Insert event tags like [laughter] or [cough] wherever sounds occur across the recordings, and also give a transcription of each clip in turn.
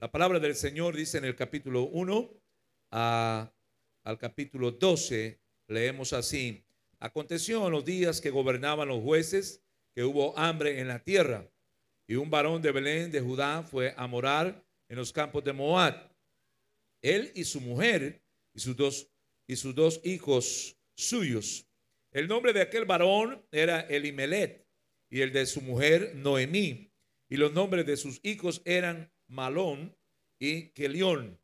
La palabra del Señor dice en el capítulo 1 a- al capítulo 12, leemos así. Aconteció en los días que gobernaban los jueces que hubo hambre en la tierra, y un varón de Belén de Judá fue a morar en los campos de Moab. Él y su mujer y sus dos, y sus dos hijos suyos. El nombre de aquel varón era Elimelet y el de su mujer Noemí. Y los nombres de sus hijos eran Malón y Kelión,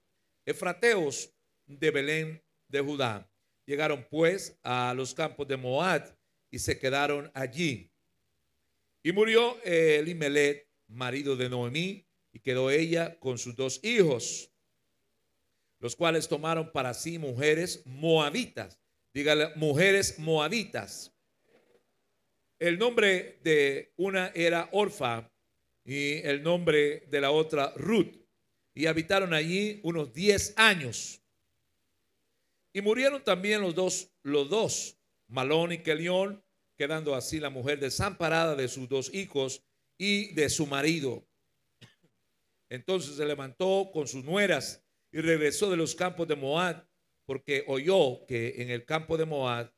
efrateos de Belén de Judá. Llegaron pues a los campos de Moab y se quedaron allí. Y murió Elimelet, marido de Noemí, y quedó ella con sus dos hijos, los cuales tomaron para sí mujeres moabitas. Dígale, mujeres moabitas. El nombre de una era Orfa y el nombre de la otra Ruth. Y habitaron allí unos 10 años. Y murieron también los dos, los dos, Malón y Kelión, quedando así la mujer desamparada de sus dos hijos y de su marido. Entonces se levantó con sus nueras y regresó de los campos de Moab, porque oyó que en el campo de Moab,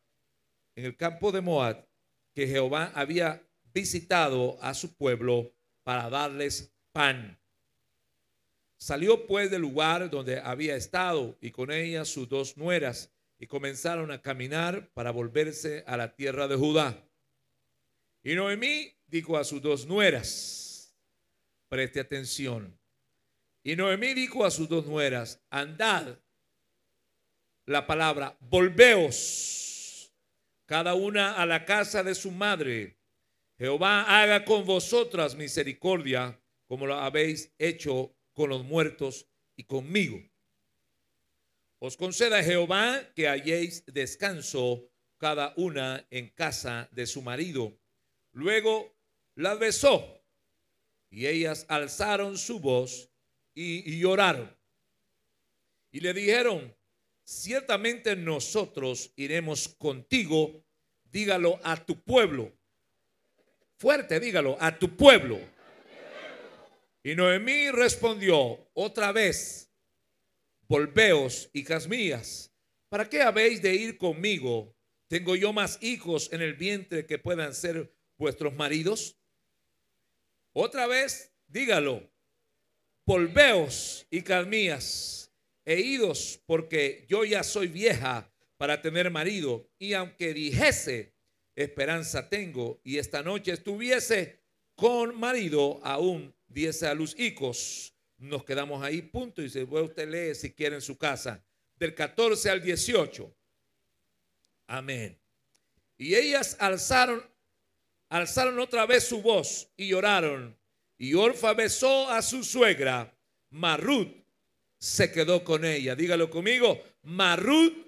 en el campo de Moab, que Jehová había visitado a su pueblo para darles pan. Salió pues del lugar donde había estado y con ella sus dos nueras y comenzaron a caminar para volverse a la tierra de Judá. Y Noemí dijo a sus dos nueras, preste atención. Y Noemí dijo a sus dos nueras, andad la palabra, volveos cada una a la casa de su madre. Jehová haga con vosotras misericordia como lo habéis hecho con los muertos y conmigo. Os conceda Jehová que halléis descanso cada una en casa de su marido. Luego las besó y ellas alzaron su voz y, y lloraron. Y le dijeron, ciertamente nosotros iremos contigo, dígalo a tu pueblo. Fuerte, dígalo, a tu pueblo. Y Noemí respondió otra vez, volveos, hijas mías, ¿para qué habéis de ir conmigo? ¿Tengo yo más hijos en el vientre que puedan ser vuestros maridos? Otra vez, dígalo, volveos, hijas mías, e idos, porque yo ya soy vieja para tener marido, y aunque dijese, esperanza tengo, y esta noche estuviese con marido, aún diese a luz hijos. Nos quedamos ahí, punto, y se puede usted lee si quiere en su casa, del 14 al 18. Amén. Y ellas alzaron, alzaron otra vez su voz y lloraron. Y Orfa besó a su suegra, Marut se quedó con ella. Dígalo conmigo, Marut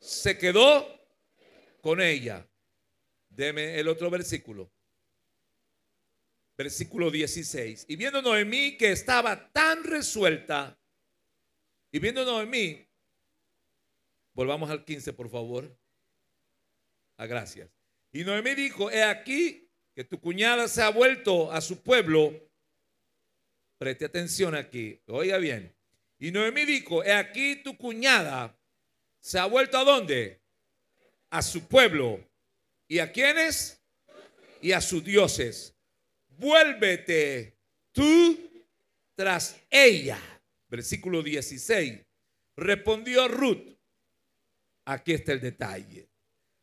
se quedó con ella. Deme el otro versículo. Versículo 16. Y viendo Noemí que estaba tan resuelta, y viendo Noemí, volvamos al 15 por favor. A gracias. Y Noemí dijo, he aquí que tu cuñada se ha vuelto a su pueblo. Preste atención aquí, oiga bien. Y Noemí dijo, he aquí tu cuñada se ha vuelto a dónde? A su pueblo. ¿Y a quiénes? Y a sus dioses. Vuélvete tú tras ella. Versículo 16. Respondió Ruth. Aquí está el detalle.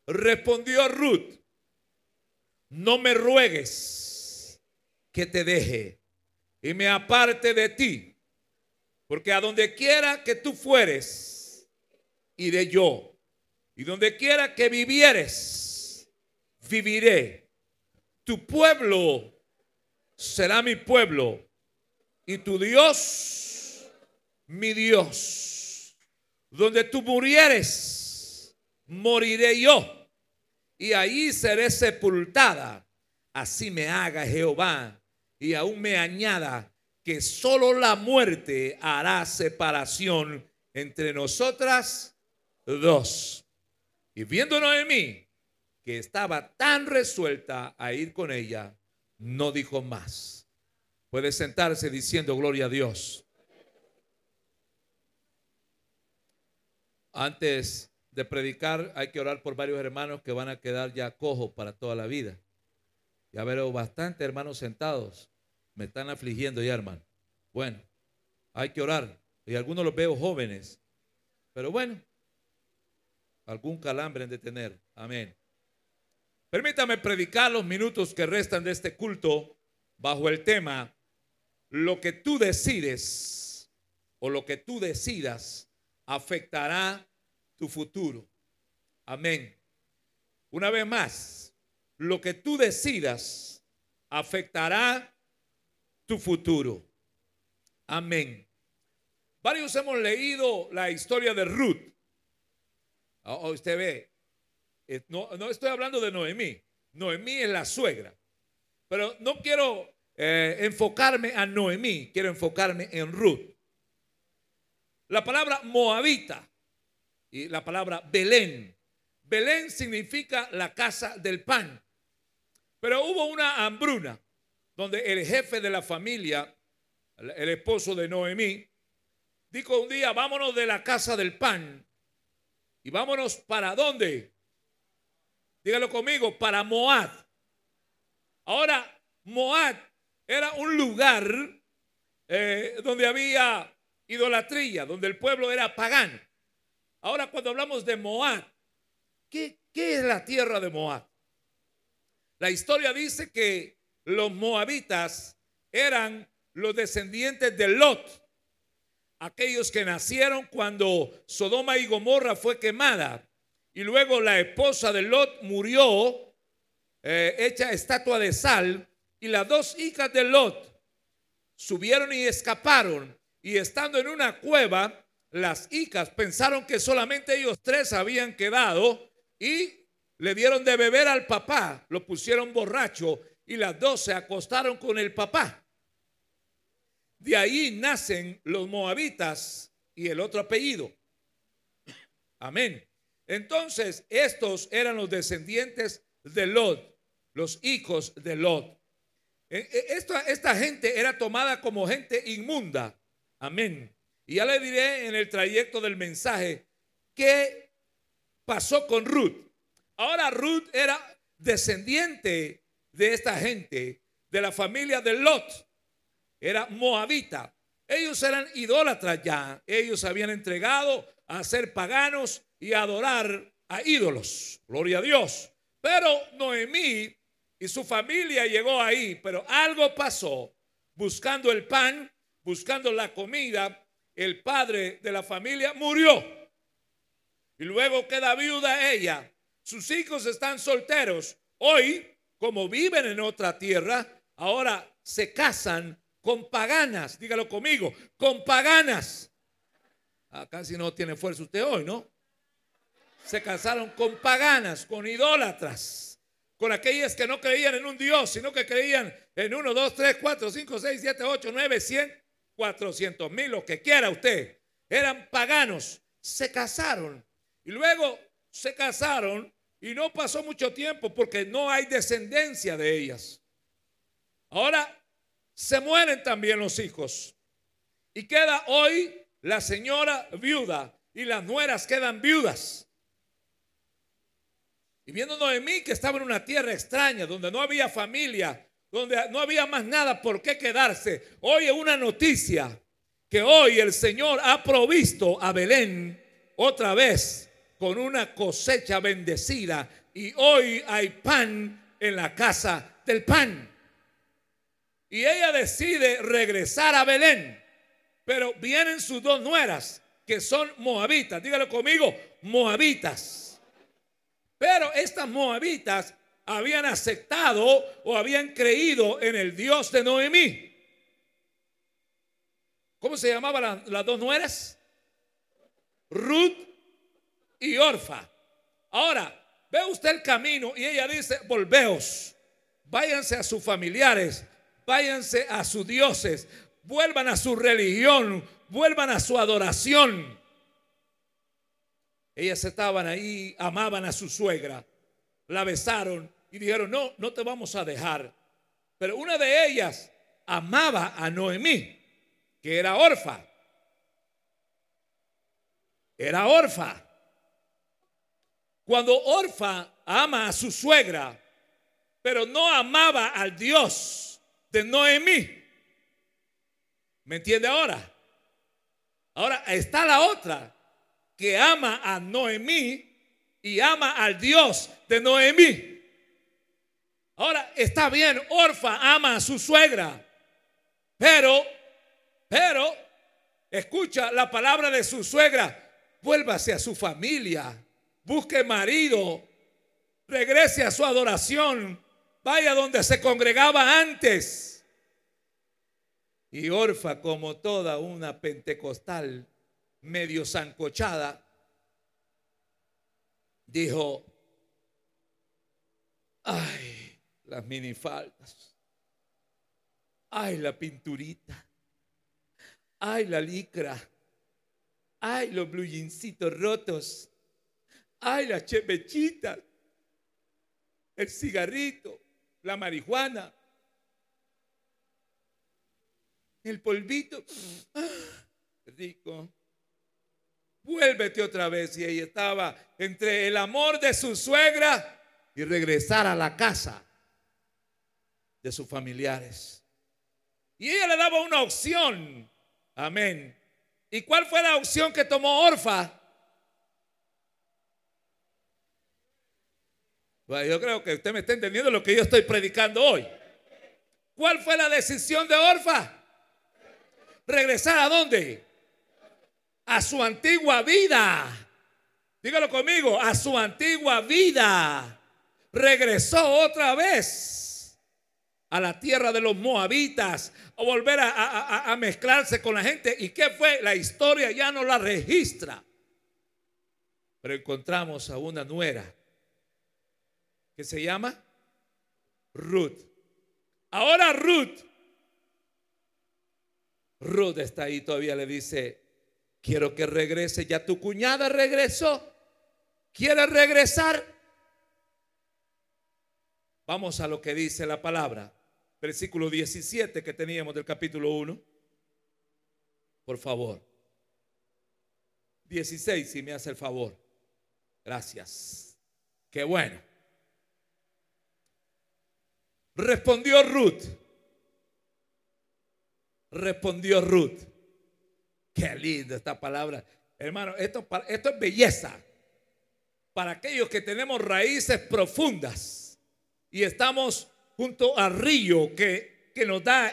Respondió Ruth. No me ruegues que te deje y me aparte de ti, porque a donde quiera que tú fueres, iré yo, y donde quiera que vivieres, viviré. Tu pueblo será mi pueblo, y tu Dios, mi Dios. Donde tú murieres, moriré yo y ahí seré sepultada. Así me haga Jehová y aún me añada que solo la muerte hará separación entre nosotras dos. Y viendo Noemí que estaba tan resuelta a ir con ella, no dijo más. Puede sentarse diciendo gloria a Dios. Antes de predicar hay que orar por varios hermanos que van a quedar ya cojos para toda la vida. Ya veo bastante hermanos sentados. Me están afligiendo ya, hermano. Bueno, hay que orar. Y algunos los veo jóvenes. Pero bueno, algún calambre han de tener. Amén. Permítame predicar los minutos que restan de este culto bajo el tema lo que tú decides o lo que tú decidas afectará tu futuro. Amén. Una vez más, lo que tú decidas afectará tu futuro. Amén. Varios hemos leído la historia de Ruth. Ah, oh, usted ve, eh, no, estoy hablando de Noemí. Noemí es la suegra. Pero no quiero eh, enfocarme a Noemí, quiero enfocarme en Ruth. La palabra moabita y la palabra Belén. Belén significa la casa del pan. Pero hubo una hambruna donde el jefe de la familia, el esposo de Noemí, dijo un día, vámonos de la casa del pan y vámonos para dónde? Dígalo conmigo, para Moab. Ahora, Moab era un lugar eh, donde había idolatría, donde el pueblo era pagano. Ahora, cuando hablamos de Moab, ¿qué, ¿qué es la tierra de Moab? La historia dice que los moabitas eran los descendientes de Lot, aquellos que nacieron cuando Sodoma y Gomorra fue quemada y luego la esposa de Lot murió eh, hecha estatua de sal y las dos hijas de Lot subieron y escaparon y estando en una cueva las hijas pensaron que solamente ellos tres habían quedado y le dieron de beber al papá, lo pusieron borracho y las dos se acostaron con el papá. De ahí nacen los moabitas y el otro apellido. Amén. Entonces, estos eran los descendientes de Lot, los hijos de Lot. E, e, esta, esta gente era tomada como gente inmunda. Amén. Y ya le diré en el trayecto del mensaje qué pasó con Ruth. Ahora Ruth era descendiente de esta gente, de la familia de Lot era moabita. Ellos eran idólatras ya. Ellos habían entregado a ser paganos y adorar a ídolos. Gloria a Dios. Pero Noemí y su familia llegó ahí, pero algo pasó. Buscando el pan, buscando la comida, el padre de la familia murió. Y luego queda viuda ella. Sus hijos están solteros. Hoy, como viven en otra tierra, ahora se casan con paganas, dígalo conmigo, con paganas. Ah, casi no tiene fuerza usted hoy, ¿no? Se casaron con paganas, con idólatras, con aquellas que no creían en un Dios, sino que creían en uno, dos, tres, cuatro, cinco, seis, siete, ocho, nueve, cien, cuatrocientos mil, lo que quiera usted. Eran paganos, se casaron y luego se casaron y no pasó mucho tiempo porque no hay descendencia de ellas. Ahora se mueren también los hijos. Y queda hoy la señora viuda y las nueras quedan viudas. Y viendo Noemí que estaba en una tierra extraña, donde no había familia, donde no había más nada por qué quedarse, oye una noticia que hoy el Señor ha provisto a Belén otra vez con una cosecha bendecida y hoy hay pan en la casa del pan. Y ella decide regresar a Belén. Pero vienen sus dos nueras, que son moabitas. Dígalo conmigo, moabitas. Pero estas moabitas habían aceptado o habían creído en el Dios de Noemí. ¿Cómo se llamaban las dos nueras? Ruth y Orfa. Ahora, ve usted el camino y ella dice, volveos, váyanse a sus familiares, váyanse a sus dioses, vuelvan a su religión, vuelvan a su adoración. Ellas estaban ahí, amaban a su suegra, la besaron y dijeron, no, no te vamos a dejar. Pero una de ellas amaba a Noemí, que era orfa. era Orfa. Cuando Orfa ama a su suegra, pero no amaba al Dios de Noemí. ¿Me entiende ahora? Ahora está la otra que ama a Noemí y ama al Dios de Noemí. Ahora está bien, Orfa ama a su suegra, pero, pero, escucha la palabra de su suegra, vuélvase a su familia, busque marido, regrese a su adoración, vaya donde se congregaba antes. Y Orfa, como toda una pentecostal medio zancochada, dijo, ay, las minifaldas, ay, la pinturita, ay, la licra, ay, los blujincitos rotos, ay, la chepechita, el cigarrito, la marihuana, el polvito, ah, rico. Vuélvete otra vez. Y ahí estaba entre el amor de su suegra y regresar a la casa de sus familiares. Y ella le daba una opción. Amén. ¿Y cuál fue la opción que tomó Orfa? Yo creo que usted me está entendiendo lo que yo estoy predicando hoy. ¿Cuál fue la decisión de Orfa? regresar a dónde? A su antigua vida. Dígalo conmigo, a su antigua vida. Regresó otra vez a la tierra de los moabitas, a volver a, a mezclarse con la gente. ¿Y qué fue? La historia ya no la registra. Pero encontramos a una nuera que se llama Ruth. Ahora Ruth Ruth está ahí todavía, le dice, quiero que regrese, ya tu cuñada regresó, ¿quieres regresar? Vamos a lo que dice la palabra, versículo 17 que teníamos del capítulo 1. Por favor. 16, si me hace el favor. Gracias. Qué bueno. Respondió Ruth respondió Ruth. Qué linda esta palabra. Hermano, esto, esto es belleza. Para aquellos que tenemos raíces profundas y estamos junto al río que, que nos da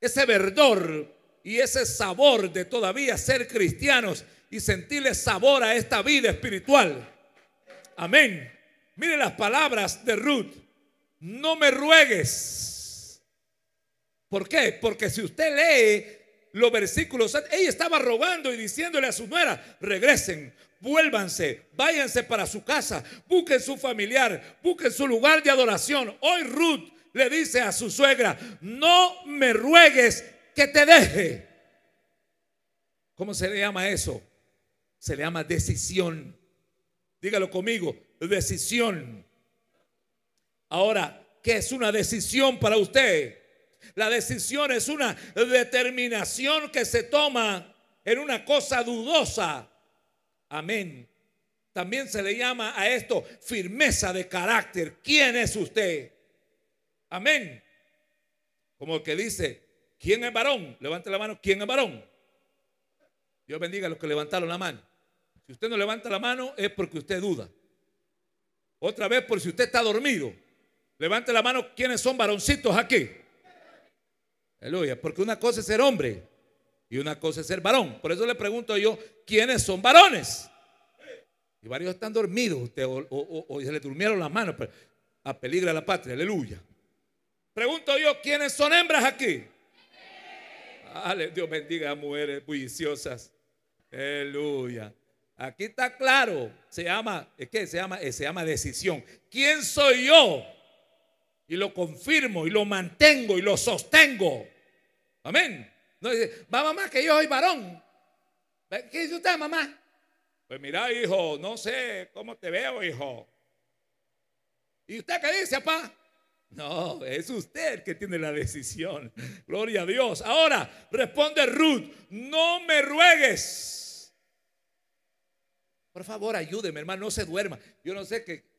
ese verdor y ese sabor de todavía ser cristianos y sentirle sabor a esta vida espiritual. Amén. Mire las palabras de Ruth. No me ruegues ¿Por qué? Porque si usted lee los versículos, ella estaba rogando y diciéndole a su nuera, regresen, vuélvanse, váyanse para su casa, busquen su familiar, busquen su lugar de adoración. Hoy Ruth le dice a su suegra, no me ruegues que te deje. ¿Cómo se le llama eso? Se le llama decisión. Dígalo conmigo, decisión. Ahora, ¿qué es una decisión para usted? La decisión es una determinación que se toma en una cosa dudosa. Amén. También se le llama a esto firmeza de carácter. ¿Quién es usted? Amén. Como el que dice, ¿quién es varón? Levante la mano, ¿quién es varón? Dios bendiga a los que levantaron la mano. Si usted no levanta la mano es porque usted duda. Otra vez por si usted está dormido. Levante la mano, ¿quiénes son varoncitos aquí? Aleluya. Porque una cosa es ser hombre y una cosa es ser varón. Por eso le pregunto yo, ¿quiénes son varones? Y varios están dormidos o, se le durmieron las manos. Pero a peligra la patria. Aleluya. Pregunto yo, ¿quiénes son hembras aquí? Dios bendiga a mujeres bulliciosas. Aleluya. Aquí está claro. Se llama, ¿es que se llama? Se llama decisión. ¿Quién soy yo? y lo confirmo y lo mantengo y lo sostengo. Amén. No dice, va mamá, que yo soy varón. ¿Qué dice usted, mamá? Pues mira, hijo, no sé cómo te veo, hijo. ¿Y usted qué dice, papá? No, es usted que tiene la decisión. Gloria a Dios. Ahora responde Ruth, no me ruegues. Por favor, ayúdeme, hermano, no se duerma. Yo no sé que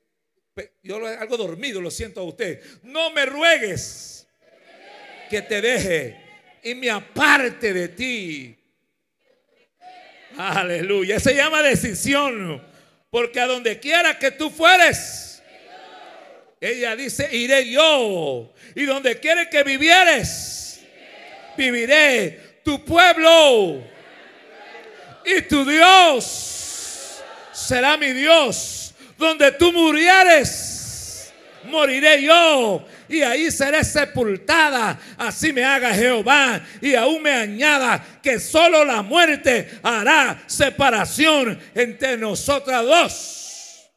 yo algo dormido lo siento a usted. No me ruegues que te deje y me aparte de ti. Aleluya. Se llama decisión. Porque a donde quiera que tú fueres, ella dice, iré yo. Y donde quiere que vivieres, viviré. Tu pueblo y tu Dios será mi Dios. Donde tú murieres, moriré yo y ahí seré sepultada. Así me haga Jehová y aún me añada que solo la muerte hará separación entre nosotras dos.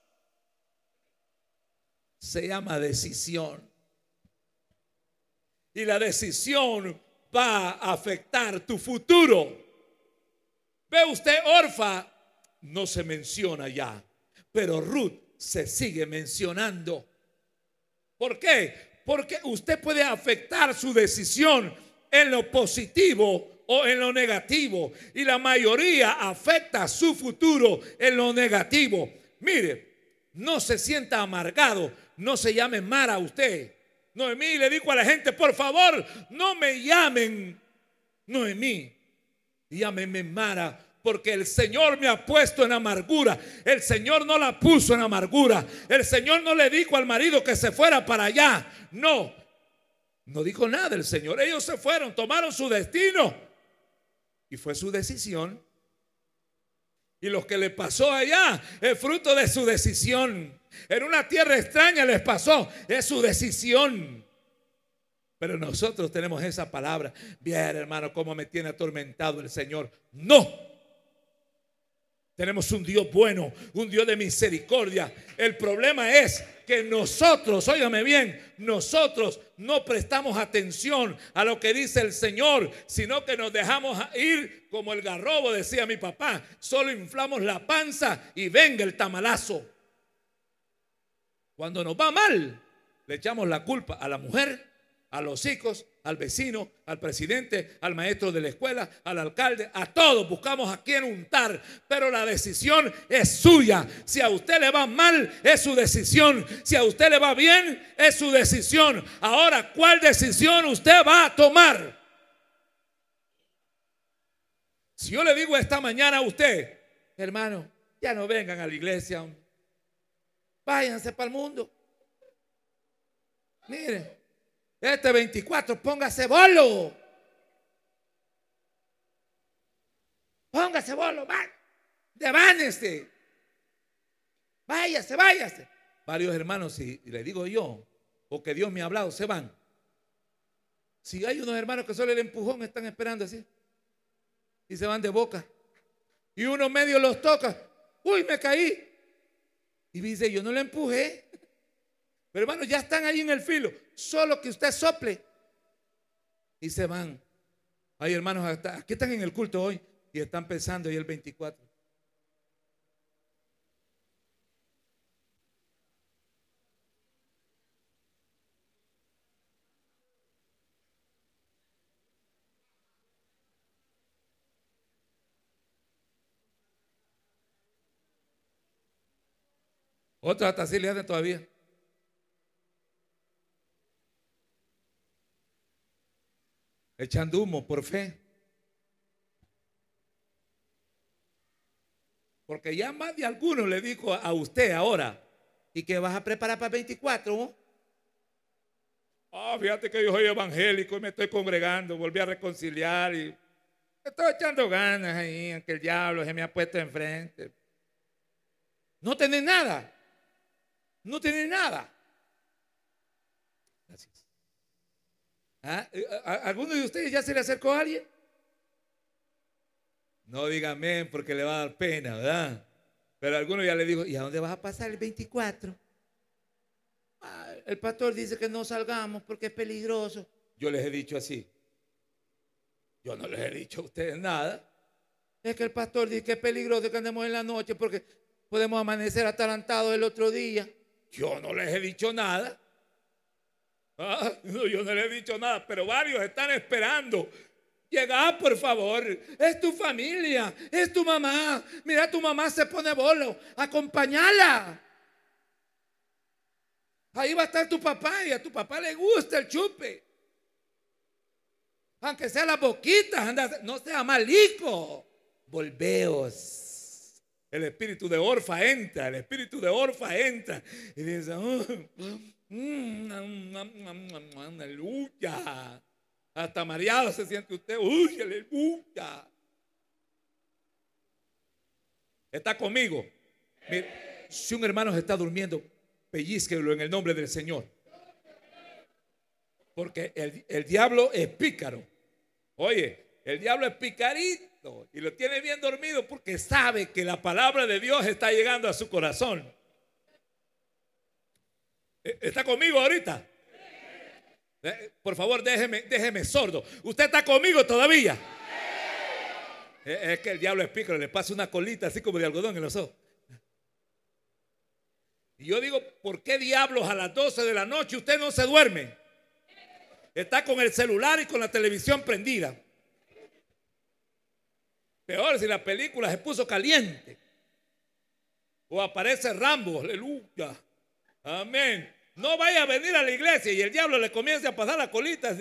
Se llama decisión. Y la decisión va a afectar tu futuro. Ve usted, Orfa, no se menciona ya, pero Ruth se sigue mencionando. ¿Por qué? Porque usted puede afectar su decisión en lo positivo o en lo negativo. Y la mayoría afecta su futuro en lo negativo. Mire, no se sienta amargado, no se llame Mara usted. Noemí le dijo a la gente, por favor, no me llamen Noemí, llámenme Mara, porque el Señor me ha puesto en amargura. El Señor no la puso en amargura. El Señor no le dijo al marido que se fuera para allá. No, no dijo nada el Señor. Ellos se fueron, tomaron su destino. Y fue su decisión. Y lo que le pasó allá es fruto de su decisión. En una tierra extraña les pasó, es su decisión. Pero nosotros tenemos esa palabra. Bien, hermano, cómo me tiene atormentado el Señor. No. Tenemos un Dios bueno, un Dios de misericordia. El problema es que nosotros, óigame bien, nosotros no prestamos atención a lo que dice el Señor, sino que nos dejamos ir como el garrobo, decía mi papá. Solo inflamos la panza y venga el tamalazo. Cuando nos va mal, le echamos la culpa a la mujer, a los hijos, al vecino, al presidente, al maestro de la escuela, al alcalde, a todos buscamos a quien untar, pero la decisión es suya. Si a usted le va mal, es su decisión. Si a usted le va bien, es su decisión. Ahora, ¿cuál decisión usted va a tomar? Si yo le digo esta mañana a usted, hermano, ya no vengan a la iglesia, váyanse para el mundo. Mire, este 24, póngase bolo. Póngase bolo, va. Devánese. Váyase, váyase. Varios hermanos, si le digo yo, o que Dios me ha hablado, se van. Si hay unos hermanos que solo el empujón están esperando así. Y se van de boca. Y uno medio los toca. Uy, me caí. Y dice, yo no le empujé. Pero hermanos, ya están ahí en el filo. Solo que usted sople. Y se van. Hay hermanos, aquí están en el culto hoy y están pensando y el 24. Otros hasta así le hacen todavía. Echando humo por fe. Porque ya más de alguno le dijo a usted ahora, ¿y que vas a preparar para 24? Ah, fíjate que yo soy evangélico y me estoy congregando, volví a reconciliar y estoy echando ganas ahí, aunque el diablo se me ha puesto enfrente. No tenés nada, no tenés nada. ¿Ah? Eh, ¿Alguno de ustedes ya se le acercó a alguien? No diga amén porque le va a dar pena, ¿verdad? Pero alguno ya le dijo, ¿y a dónde vas a pasar el 24? Ah, el pastor dice que no salgamos porque es peligroso. Yo les he dicho así. Yo no les he dicho a ustedes nada. Es que el pastor dice que es peligroso que andemos en la noche porque podemos amanecer atalantados el otro día. Yo no les he dicho nada. Ah, yo no le he dicho nada, pero varios están esperando. Llega, por favor. Es tu familia, es tu mamá. Mira, tu mamá se pone bolo. Acompañala. Ahí va a estar tu papá y a tu papá le gusta el chupe. Aunque sea la boquita, no sea malico. Volveos. El espíritu de Orfa entra, el espíritu de Orfa entra y dice, oh, aleluya. Hasta mareado se siente usted, uy, aleluya. Está conmigo. si un hermano se está durmiendo, pellizquelo en el nombre del Señor. Porque el, el diablo es pícaro. Oye, el diablo es picarito y lo tiene bien dormido porque sabe que la palabra de Dios está llegando a su corazón. ¿E-, ¿Está conmigo ahorita? Eh, por favor, déjeme, déjeme sordo. ¿Usted está conmigo todavía? Es que el diablo es pícaro, le pasa una colita así como de algodón en los ojos. Y yo digo, ¿por qué diablos a las 12 de la noche usted no se duerme? Está con el celular y con la televisión prendida. Peor si la película se puso caliente. O aparece Rambo, aleluya. Amén. No vaya a venir a la iglesia y el diablo le comience a pasar la colita.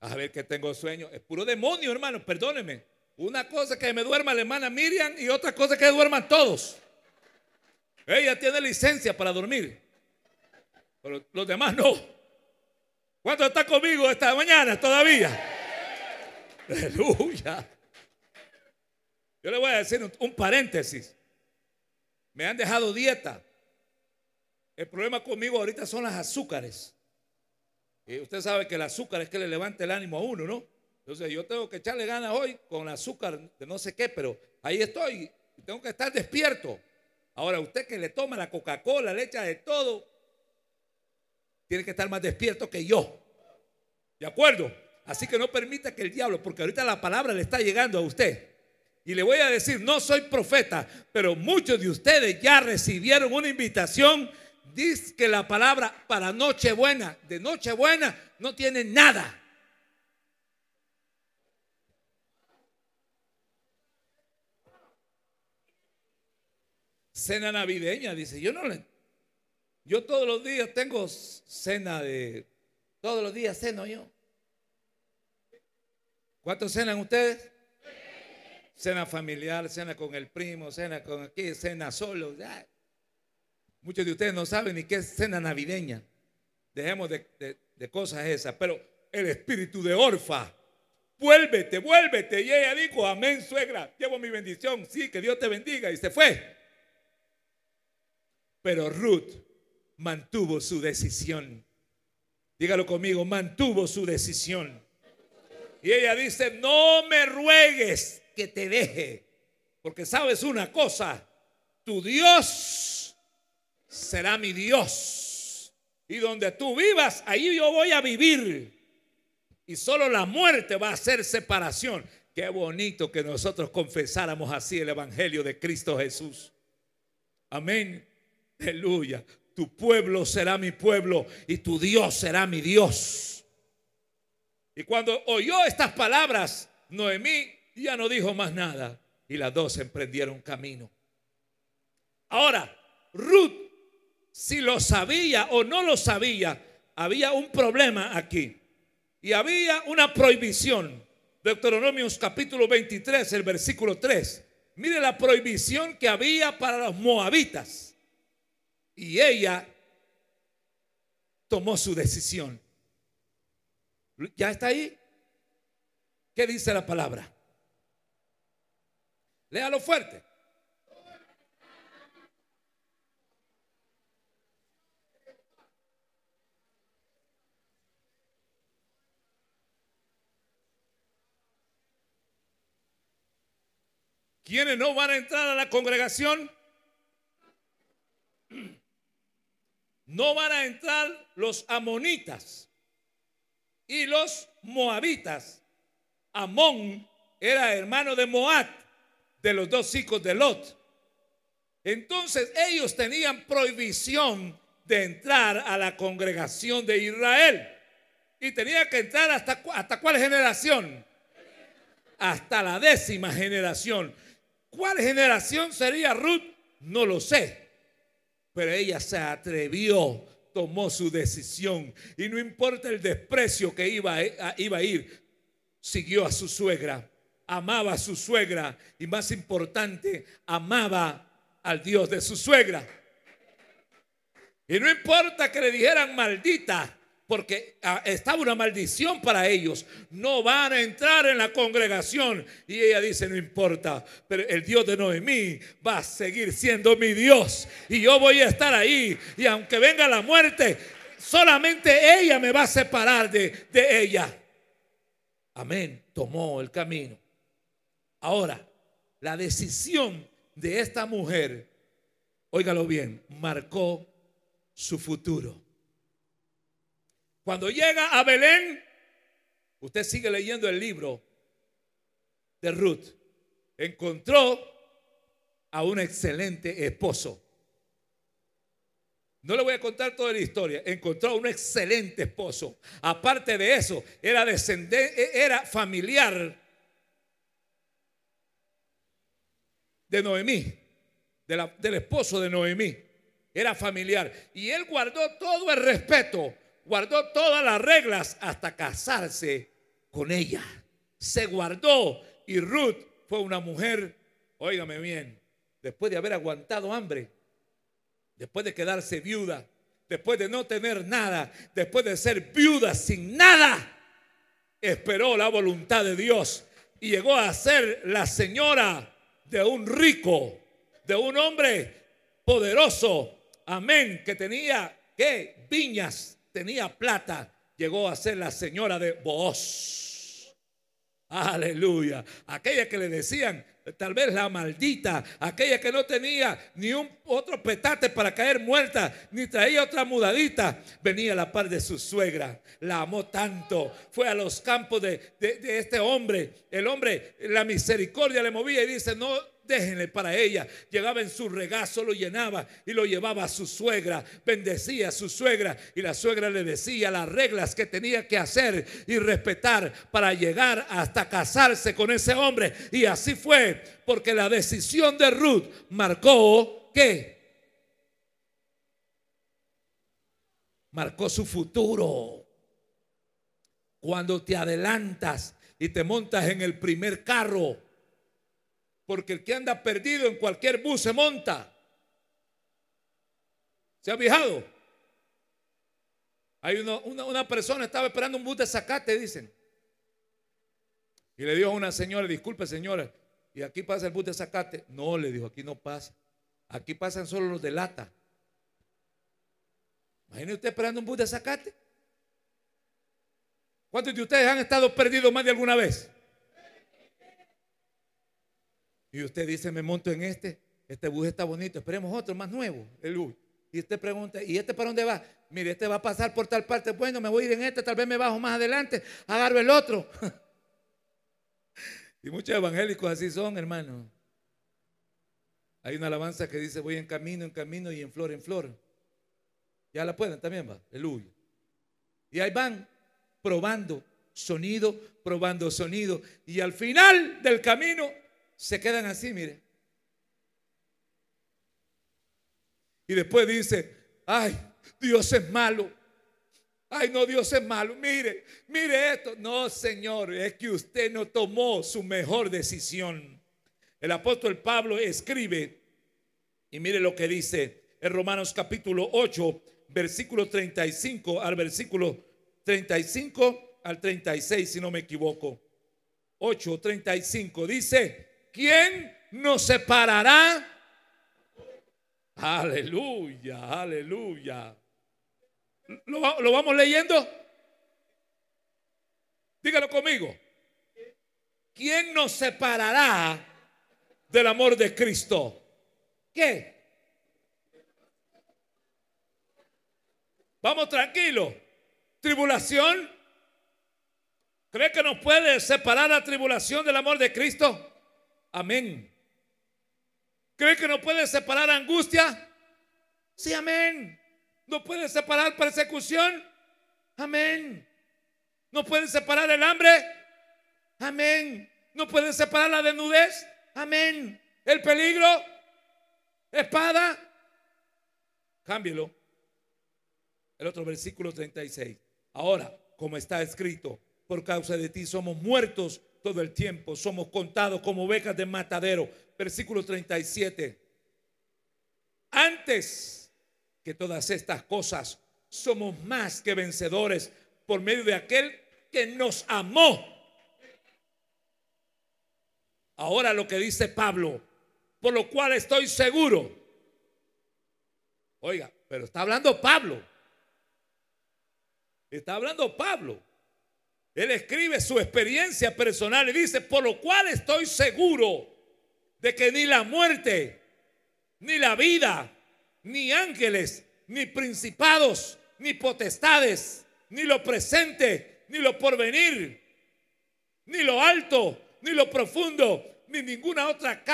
A ver que tengo sueño. Es puro demonio, hermano, perdóneme. Una cosa que me duerma la hermana Miriam y otra cosa que duerman todos. Ella tiene licencia para dormir. Pero los demás no. ¿Cuánto está conmigo esta mañana todavía? Aleluya. Yo le voy a decir un, paréntesis. Me han dejado dieta. El problema conmigo ahorita son las azúcares. Y usted sabe que el azúcar es que le levanta el ánimo a uno, ¿no? Entonces yo tengo que echarle ganas hoy con azúcar de no sé qué, pero ahí estoy. Tengo que estar despierto. Ahora usted que le toma la Coca-Cola, le echa de todo, tiene que estar más despierto que yo. ¿De acuerdo? Así que no permita que el diablo, porque ahorita la palabra le está llegando a usted. Y le voy a decir, no soy profeta, pero muchos de ustedes ya recibieron una invitación. Dice que la palabra para Nochebuena, de Nochebuena, no tiene nada. Cena navideña, dice, yo no le... Yo todos los días tengo cena de... Todos los días ceno yo. ¿Cuántos cenan ustedes? Cena familiar, cena con el primo, cena con aquí, cena solo. Muchos de ustedes no saben ni qué es cena navideña. Dejemos de, de cosas esas. Pero el espíritu de Orfa, vuélvete, vuélvete. Y ella dijo, amén, suegra, llevo mi bendición. Sí, que Dios te bendiga. Y se fue. Pero Ruth mantuvo su decisión. Dígalo conmigo, mantuvo su decisión. Y ella dice, no me ruegues que te deje, porque sabes una cosa, tu Dios será mi Dios. Y donde tú vivas, ahí yo voy a vivir. Y solo la muerte va a ser separación. Qué bonito que nosotros confesáramos así el Evangelio de Cristo Jesús. Amén. Aleluya. Tu pueblo será mi pueblo y tu Dios será mi Dios. Y cuando oyó estas palabras, Noemí ya no dijo más nada y las dos emprendieron camino. Ahora, Ruth, si lo sabía o no lo sabía, había un problema aquí. Y había una prohibición. Deuteronomios capítulo 23, el versículo 3. Mire la prohibición que había para los moabitas. Y ella tomó su decisión. ¿Ya está ahí? ¿Qué dice la palabra? Léalo fuerte. ¿Quiénes no van a entrar a la congregación? No van a entrar los amonitas y los moabitas. Amón era hermano de Moab, de los dos hijos de Lot. Entonces ellos tenían prohibición de entrar a la congregación de Israel. y tenía que entrar hasta, hasta cuál generación. Hasta la décima generación. ¿Cuál generación sería Ruth? No lo sé. Pero ella se atrevió, tomó su decisión. Y no importa el desprecio que iba a, iba a ir, siguió a su suegra. Amaba a su suegra. Y más importante, amaba al Dios de su suegra. Y no importa que le dijeran maldita, porque ah, estaba una maldición para ellos. No van a entrar en la congregación. Y ella dice, no importa, pero el Dios de Noemí va a seguir siendo mi Dios. Y yo voy a estar ahí. Y aunque venga la muerte, solamente ella me va a separar de, de ella. Amén. Tomó el camino. Ahora, la decisión de esta mujer, óigalo bien, marcó su futuro. Cuando llega a Belén, usted sigue leyendo el libro de Ruth. Encontró a un excelente esposo. No le voy a contar toda la historia. Encontró a un excelente esposo. Aparte de eso, era descendente, era familiar de Noemí, del esposo de Noemí. Era familiar. Y él guardó todo el respeto guardó todas las reglas hasta casarse con ella. Se guardó y Ruth fue una mujer, óigame bien, después de haber aguantado hambre, después de quedarse viuda, después de no tener nada, después de ser viuda sin nada, esperó la voluntad de Dios y llegó a ser la señora de un rico, de un hombre poderoso, amén, que tenía que viñas tenía plata, llegó a ser la señora de Booz. Aleluya. Aquella que le decían, tal vez la maldita, aquella que no tenía ni un otro petate para caer muerta, ni traía otra mudadita, venía a la par de su suegra, la amó tanto, fue a los campos de este hombre, el hombre, la misericordia le movía y dice, no, déjenle para ella. Llegaba en su regazo, lo llenaba y lo llevaba a su suegra. Bendecía a su suegra y la suegra le decía las reglas que tenía que hacer y respetar para llegar hasta casarse con ese hombre. Y así fue, porque la decisión de Ruth marcó que marcó su futuro. Cuando te adelantas y te montas en el primer carro, porque el que anda perdido en cualquier bus se monta. ¿Se ha fijado? Hay una, una, persona, estaba esperando un bus de zacate, dicen. Y le dijo a una señora, disculpe señora, ¿y aquí pasa el bus de zacate? No, le dijo, aquí no pasa. Aquí pasan solo los de lata. Imagínese usted esperando un bus de zacate. ¿Cuántos de ustedes han estado perdidos más de alguna vez? Y usted dice, me monto en este, este bus está bonito, esperemos otro más nuevo, el bus. Y usted pregunta, ¿y este para dónde va? Mire, este va a pasar por tal parte. Bueno, me voy a ir en este, tal vez me bajo más adelante, agarro el otro. [laughs] y muchos evangélicos así son, hermano. Hay una alabanza que dice, voy en camino, en camino y en flor, en flor. Ya la pueden también, va, aleluya. Y ahí van probando sonido, probando sonido. Y al final del camino se quedan así, mire. Y después dice, ay, Dios es malo. Ay, no, Dios es malo. Mire, mire esto. No, Señor, es que usted no tomó su mejor decisión. El apóstol Pablo escribe, y mire lo que dice en Romanos capítulo 8, versículo 35 al versículo 35 al 36, si no me equivoco. 8, 35. Dice, ¿quién nos separará? Aleluya, aleluya. ¿Lo, ¿Lo, vamos leyendo? Dígalo conmigo. ¿Quién nos separará del amor de Cristo? ¿Qué? Vamos tranquilo. ¿Tribulación? ¿Cree que nos puede separar la tribulación del amor de Cristo? Amén. ¿Cree que no puede separar angustia? Sí, amén. ¿No puede separar persecución? Amén. ¿No pueden separar el hambre? Amén. ¿No pueden separar la desnudez? Amén. ¿El peligro? ¿Espada? Cámbielo. El otro versículo 36. Ahora, como está escrito, por causa de ti somos muertos todo el tiempo, somos contados como ovejas de matadero. Versículo 37. Antes que todas estas cosas, somos más que vencedores por medio de aquel que nos amó. Ahora lo que dice Pablo, por lo cual estoy seguro. Oiga, pero está hablando Pablo. Está hablando Pablo. Él escribe su experiencia personal y dice, por lo cual estoy seguro de que ni la muerte, ni la vida, ni ángeles, ni principados, ni potestades, ni lo presente, ni lo porvenir, ni lo alto, ni lo profundo, ni ninguna otra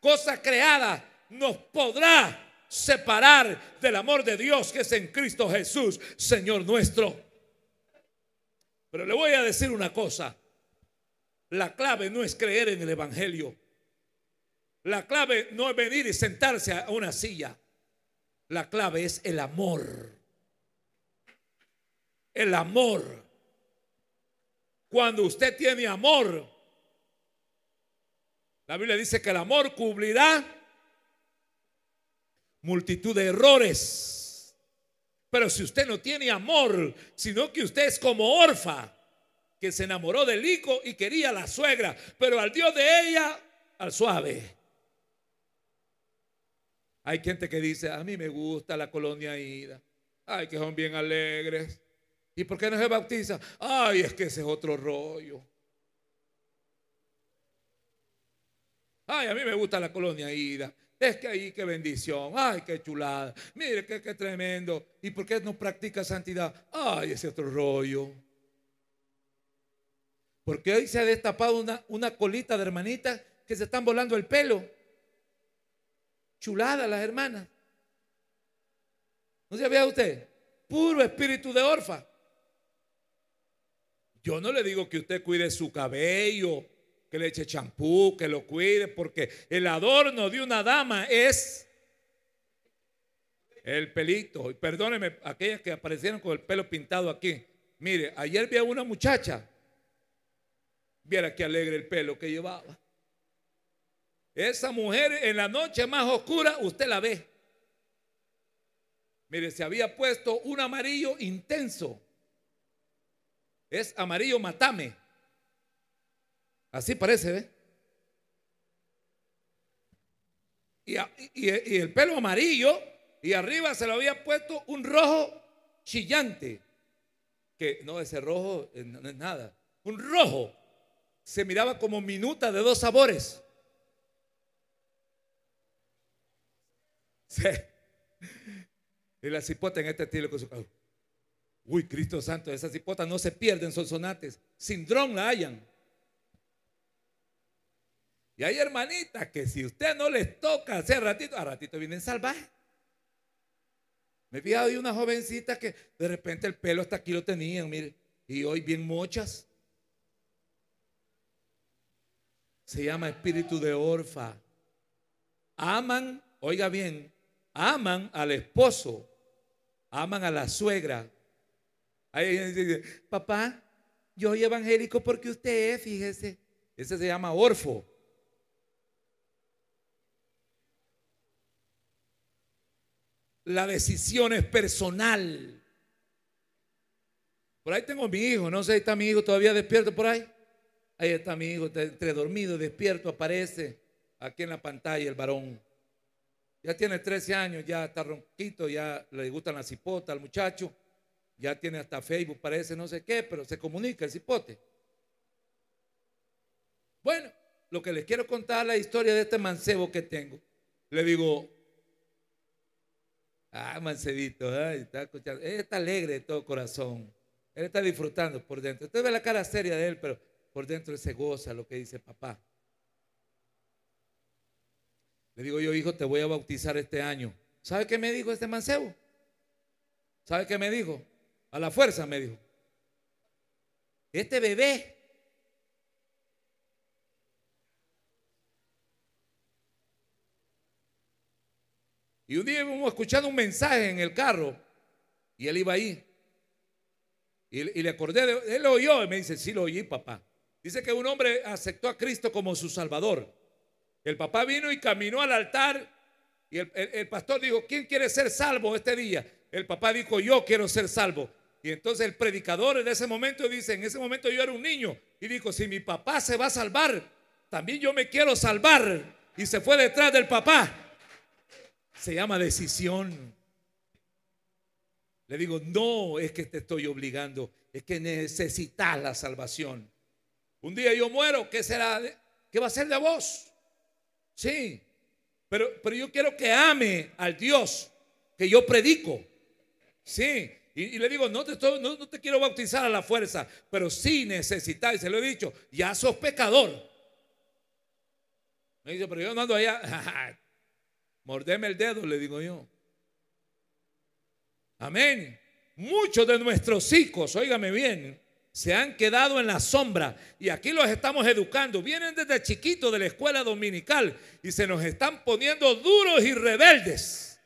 cosa creada nos podrá separar del amor de Dios que es en Cristo Jesús, Señor nuestro. Pero le voy a decir una cosa. La clave no es creer en el Evangelio. La clave no es venir y sentarse a una silla. La clave es el amor. El amor. Cuando usted tiene amor, la Biblia dice que el amor cubrirá multitud de errores. Pero si usted no tiene amor, sino que usted es como orfa, que se enamoró del hijo y quería a la suegra, pero al Dios de ella, al suave. Hay gente que dice, a mí me gusta la colonia ida. Ay, que son bien alegres. ¿Y por qué no se bautiza? Ay, es que ese es otro rollo. Ay, a mí me gusta la colonia ida. Es que ahí qué bendición. Ay, qué chulada. Mire, qué, tremendo. ¿Y por qué no practica santidad? Ay, ese otro rollo. Porque hoy se ha destapado una, colita de hermanitas que se están volando el pelo. Chulada las hermanas. ¿No se sabía usted? Puro espíritu de orfa. Yo no le digo que usted cuide su cabello, que le eche champú, que lo cuide, porque el adorno de una dama es el pelito. Y perdóneme, aquellas que aparecieron con el pelo pintado aquí. Mire, ayer vi a una muchacha. Viera qué alegre el pelo que llevaba. Esa mujer en la noche más oscura, usted la ve. Mire, se había puesto un amarillo intenso. Es amarillo matame. Así parece, ¿ve? Y, el pelo amarillo y arriba se lo había puesto un rojo chillante. Que no, ese rojo eh, no es nada. Un rojo. Se miraba como minuta de dos sabores. Sí. Y la cipota en este estilo con su Uy, Cristo Santo, esas cipotas no se pierden, son sonates. Sin dron la hayan. Y hay hermanitas que si usted no les toca hacer ratito, a ratito vienen salvajes. Me vi hoy una jovencita que de repente el pelo hasta aquí lo tenían, mire, y hoy bien mochas. Se llama espíritu de orfa. Aman, oiga bien, aman al esposo, aman a la suegra. Ahí dice, papá, yo soy evangélico porque usted es, fíjese. Ese se llama orfo. La decisión es personal. Por ahí tengo a mi hijo, no sé, si está mi hijo todavía despierto por ahí. Ahí está mi hijo, entre dormido, despierto, aparece aquí en la pantalla el varón. Ya tiene 13 años, ya está ronquito, ya le gustan las cipotas al muchacho. Ya tiene hasta Facebook, parece no sé qué, pero se comunica el cipote. Bueno, lo que les quiero contar es la historia de este mancebo que tengo. Le digo, Ah, Mancedito, está escuchando. Él está alegre de todo corazón. Él está disfrutando por dentro. Usted ve la cara seria de él, pero por dentro se goza lo que dice papá. Le digo yo, hijo, te voy a bautizar este año. ¿Sabe qué me dijo este mancebo? ¿Sabe qué me dijo? A la fuerza me dijo. este bebé. Y un día íbamos escuchando un mensaje en el carro y él iba ahí. Y, le acordé, de, él lo oyó y me dice, sí lo oí, papá. Dice que un hombre aceptó a Cristo como su Salvador. El papá vino y caminó al altar y el, pastor dijo, ¿quién quiere ser salvo este día? El papá dijo, yo quiero ser salvo. Y entonces el predicador en ese momento dice, en ese momento yo era un niño y dijo, si mi papá se va a salvar, también yo me quiero salvar. Y se fue detrás del papá. Se llama decisión. Le digo, no es que te estoy obligando, es que necesitas la salvación. Un día yo muero, ¿qué será? ¿Qué va a ser de vos? Sí, pero, pero yo quiero que ame al Dios que yo predico. Sí, y, le digo, no te, no, te quiero bautizar a la fuerza, pero sí necesitáis, se lo he dicho, ya sos pecador. Me dice, pero yo no ando allá, [laughs] mordeme el dedo, le digo yo. Amén. Muchos de nuestros hijos, óigame bien, se han quedado en la sombra y aquí los estamos educando. Vienen desde chiquitos de la escuela dominical y se nos están poniendo duros y rebeldes.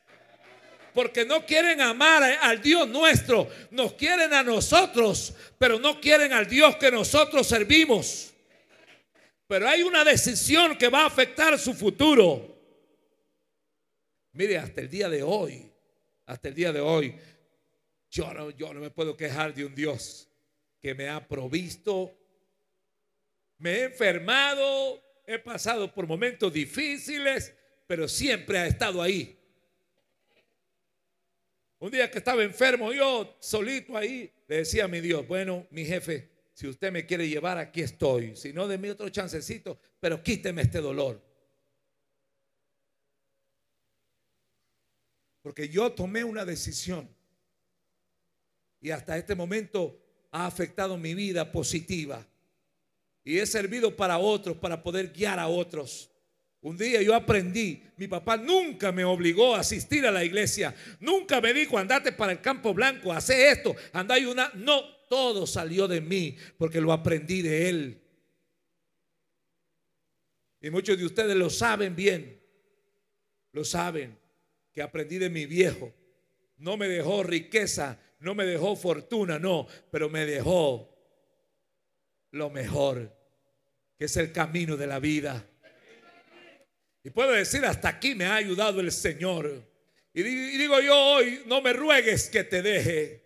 Porque no quieren amar al Dios nuestro, nos quieren a nosotros, pero no quieren al Dios que nosotros servimos. Pero hay una decisión que va a afectar su futuro. Mire, hasta el día de hoy, hasta el día de hoy, yo no, yo no me puedo quejar de un Dios que me ha provisto. Me he enfermado, he pasado por momentos difíciles, pero siempre ha estado ahí. Un día que estaba enfermo, yo solito ahí, le decía a mi Dios, bueno, mi jefe, si usted me quiere llevar, aquí estoy. Si no, mí otro chancecito, pero quíteme este dolor. Porque yo tomé una decisión y hasta este momento ha afectado mi vida positiva. Y he servido para otros, para poder guiar a otros. Un día yo aprendí, mi papá nunca me obligó a asistir a la iglesia, nunca me dijo, andate para el campo blanco, hace esto, anda y una. No, todo salió de mí porque lo aprendí de él. Y muchos de ustedes lo saben bien, lo saben que aprendí de mi viejo. No me dejó riqueza, no me dejó fortuna, no, pero me dejó lo mejor, que es el camino de la vida. Y puedo decir, hasta aquí me ha ayudado el Señor. Y digo yo hoy, no me ruegues que te deje,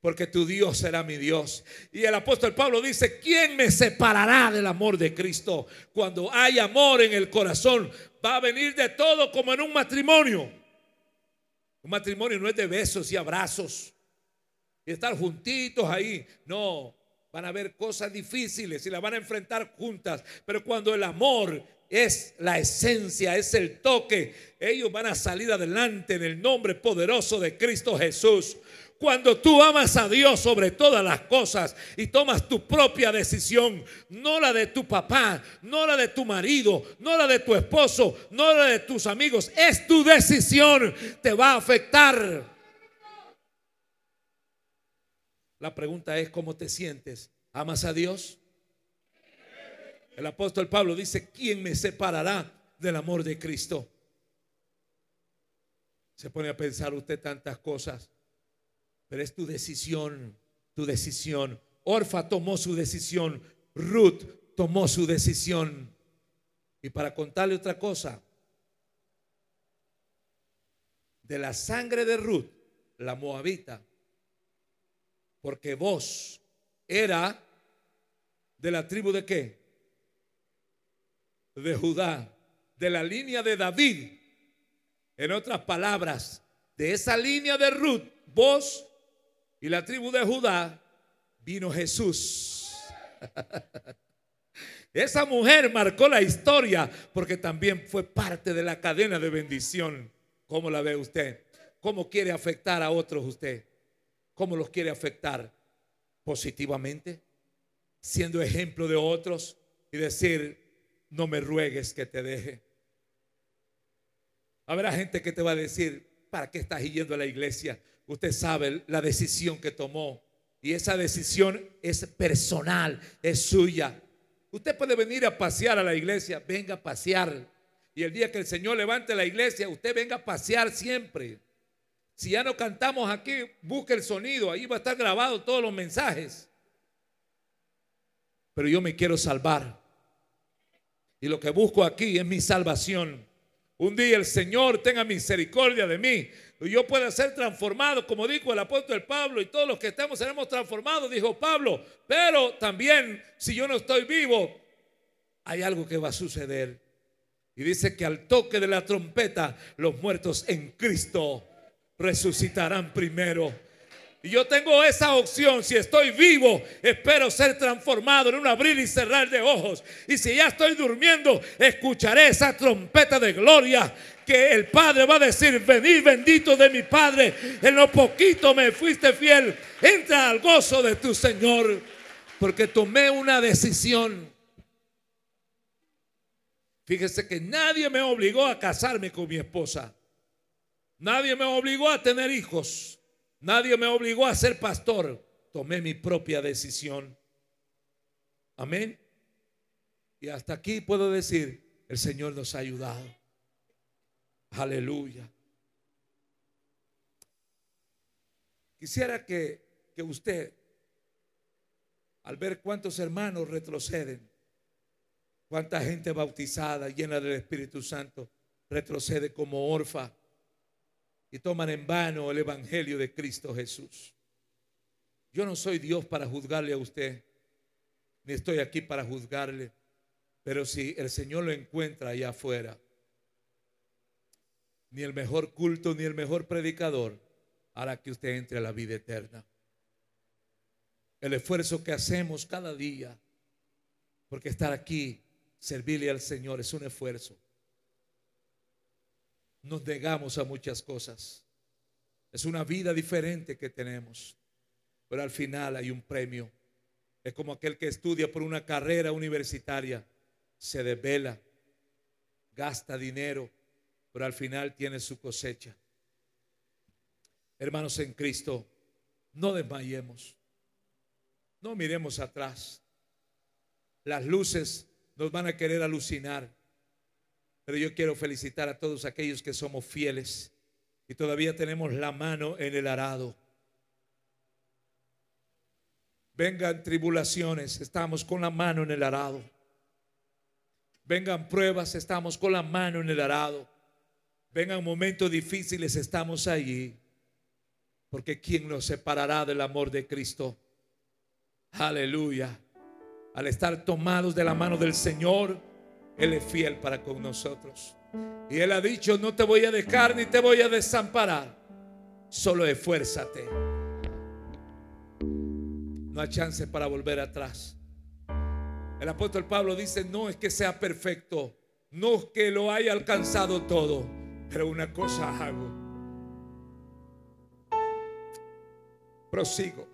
porque tu Dios será mi Dios. Y el apóstol Pablo dice, ¿quién me separará del amor de Cristo? Cuando hay amor en el corazón, va a venir de todo como en un matrimonio. Un matrimonio no es de besos y abrazos y estar juntitos ahí. No, van a haber cosas difíciles y las van a enfrentar juntas. Pero cuando el amor es la esencia, es el toque, ellos van a salir adelante en el nombre poderoso de Cristo Jesús. Cuando tú amas a Dios sobre todas las cosas y tomas tu propia decisión, no la de tu papá, no la de tu marido, no la de tu esposo, no la de tus amigos, es tu decisión, te va a afectar. La pregunta es, ¿cómo te sientes? ¿Amas a Dios? El apóstol Pablo dice, ¿quién me separará del amor de Cristo? Se pone a pensar usted tantas cosas. Pero es tu decisión, tu decisión. Orfa tomó su decisión, Ruth tomó su decisión. Y para contarle otra cosa, de la sangre de Ruth, la moabita, porque vos era de la tribu de qué? De Judá, de la línea de David. En otras palabras, de esa línea de Ruth, vos y la tribu de Judá, vino Jesús. [laughs] Esa mujer marcó la historia porque también fue parte de la cadena de bendición. ¿Cómo la ve usted? ¿Cómo quiere afectar a otros usted? ¿Cómo los quiere afectar? Positivamente, siendo ejemplo de otros y decir, no me ruegues que te deje. Habrá gente que te va a decir, ¿para qué estás yendo a la iglesia? Usted sabe la decisión que tomó Y esa decisión es personal, es suya. Usted puede venir a pasear a la iglesia, venga a pasear. Y el día que el Señor levante la iglesia, usted venga a pasear siempre. Si ya no cantamos aquí, busque el sonido, ahí va a estar grabado todos los mensajes. Pero yo me quiero salvar. Y lo que busco aquí es mi salvación. Un día el Señor tenga misericordia de mí. Y yo pueda ser transformado, como dijo el apóstol Pablo, y todos los que estamos seremos transformados, dijo Pablo. Pero también, si yo no estoy vivo, hay algo que va a suceder. Y dice que al toque de la trompeta, los muertos en Cristo resucitarán primero. Y yo tengo esa opción. Si estoy vivo, espero ser transformado en un abrir y cerrar de ojos. Y si ya estoy durmiendo, escucharé esa trompeta de gloria que el Padre va a decir, venid bendito de mi Padre, en lo poquito me fuiste fiel, entra al gozo de tu Señor, porque tomé una decisión. Fíjese que nadie me obligó a casarme con mi esposa. Nadie me obligó a tener hijos. Nadie me obligó a ser pastor. Tomé mi propia decisión. Amén. Y hasta aquí puedo decir, el Señor nos ha ayudado. Aleluya. Quisiera que, que usted, al ver cuántos hermanos retroceden, cuánta gente bautizada, llena del Espíritu Santo, retrocede como orfa y toman en vano el Evangelio de Cristo Jesús. Yo no soy Dios para juzgarle a usted, ni estoy aquí para juzgarle, pero si el Señor lo encuentra allá afuera, ni el mejor culto, ni el mejor predicador hará que usted entre a la vida eterna. El esfuerzo que hacemos cada día, porque estar aquí, servirle al Señor, es un esfuerzo nos negamos a muchas cosas. Es una vida diferente que tenemos, pero al final hay un premio. Es como aquel que estudia por una carrera universitaria, se desvela, gasta dinero, pero al final tiene su cosecha. Hermanos en Cristo, no desmayemos, no miremos atrás. Las luces nos van a querer alucinar. Pero yo quiero felicitar a todos aquellos que somos fieles y todavía tenemos la mano en el arado. Vengan tribulaciones, estamos con la mano en el arado. Vengan pruebas, estamos con la mano en el arado. Vengan momentos difíciles, estamos allí. Porque ¿quién nos separará del amor de Cristo? Aleluya. Al estar tomados de la mano del Señor, él es fiel para con nosotros. Y Él ha dicho, no te voy a dejar ni te voy a desamparar. Solo esfuérzate. No hay chance para volver atrás. El apóstol Pablo dice, no es que sea perfecto, no es que lo haya alcanzado todo, pero una cosa hago. Prosigo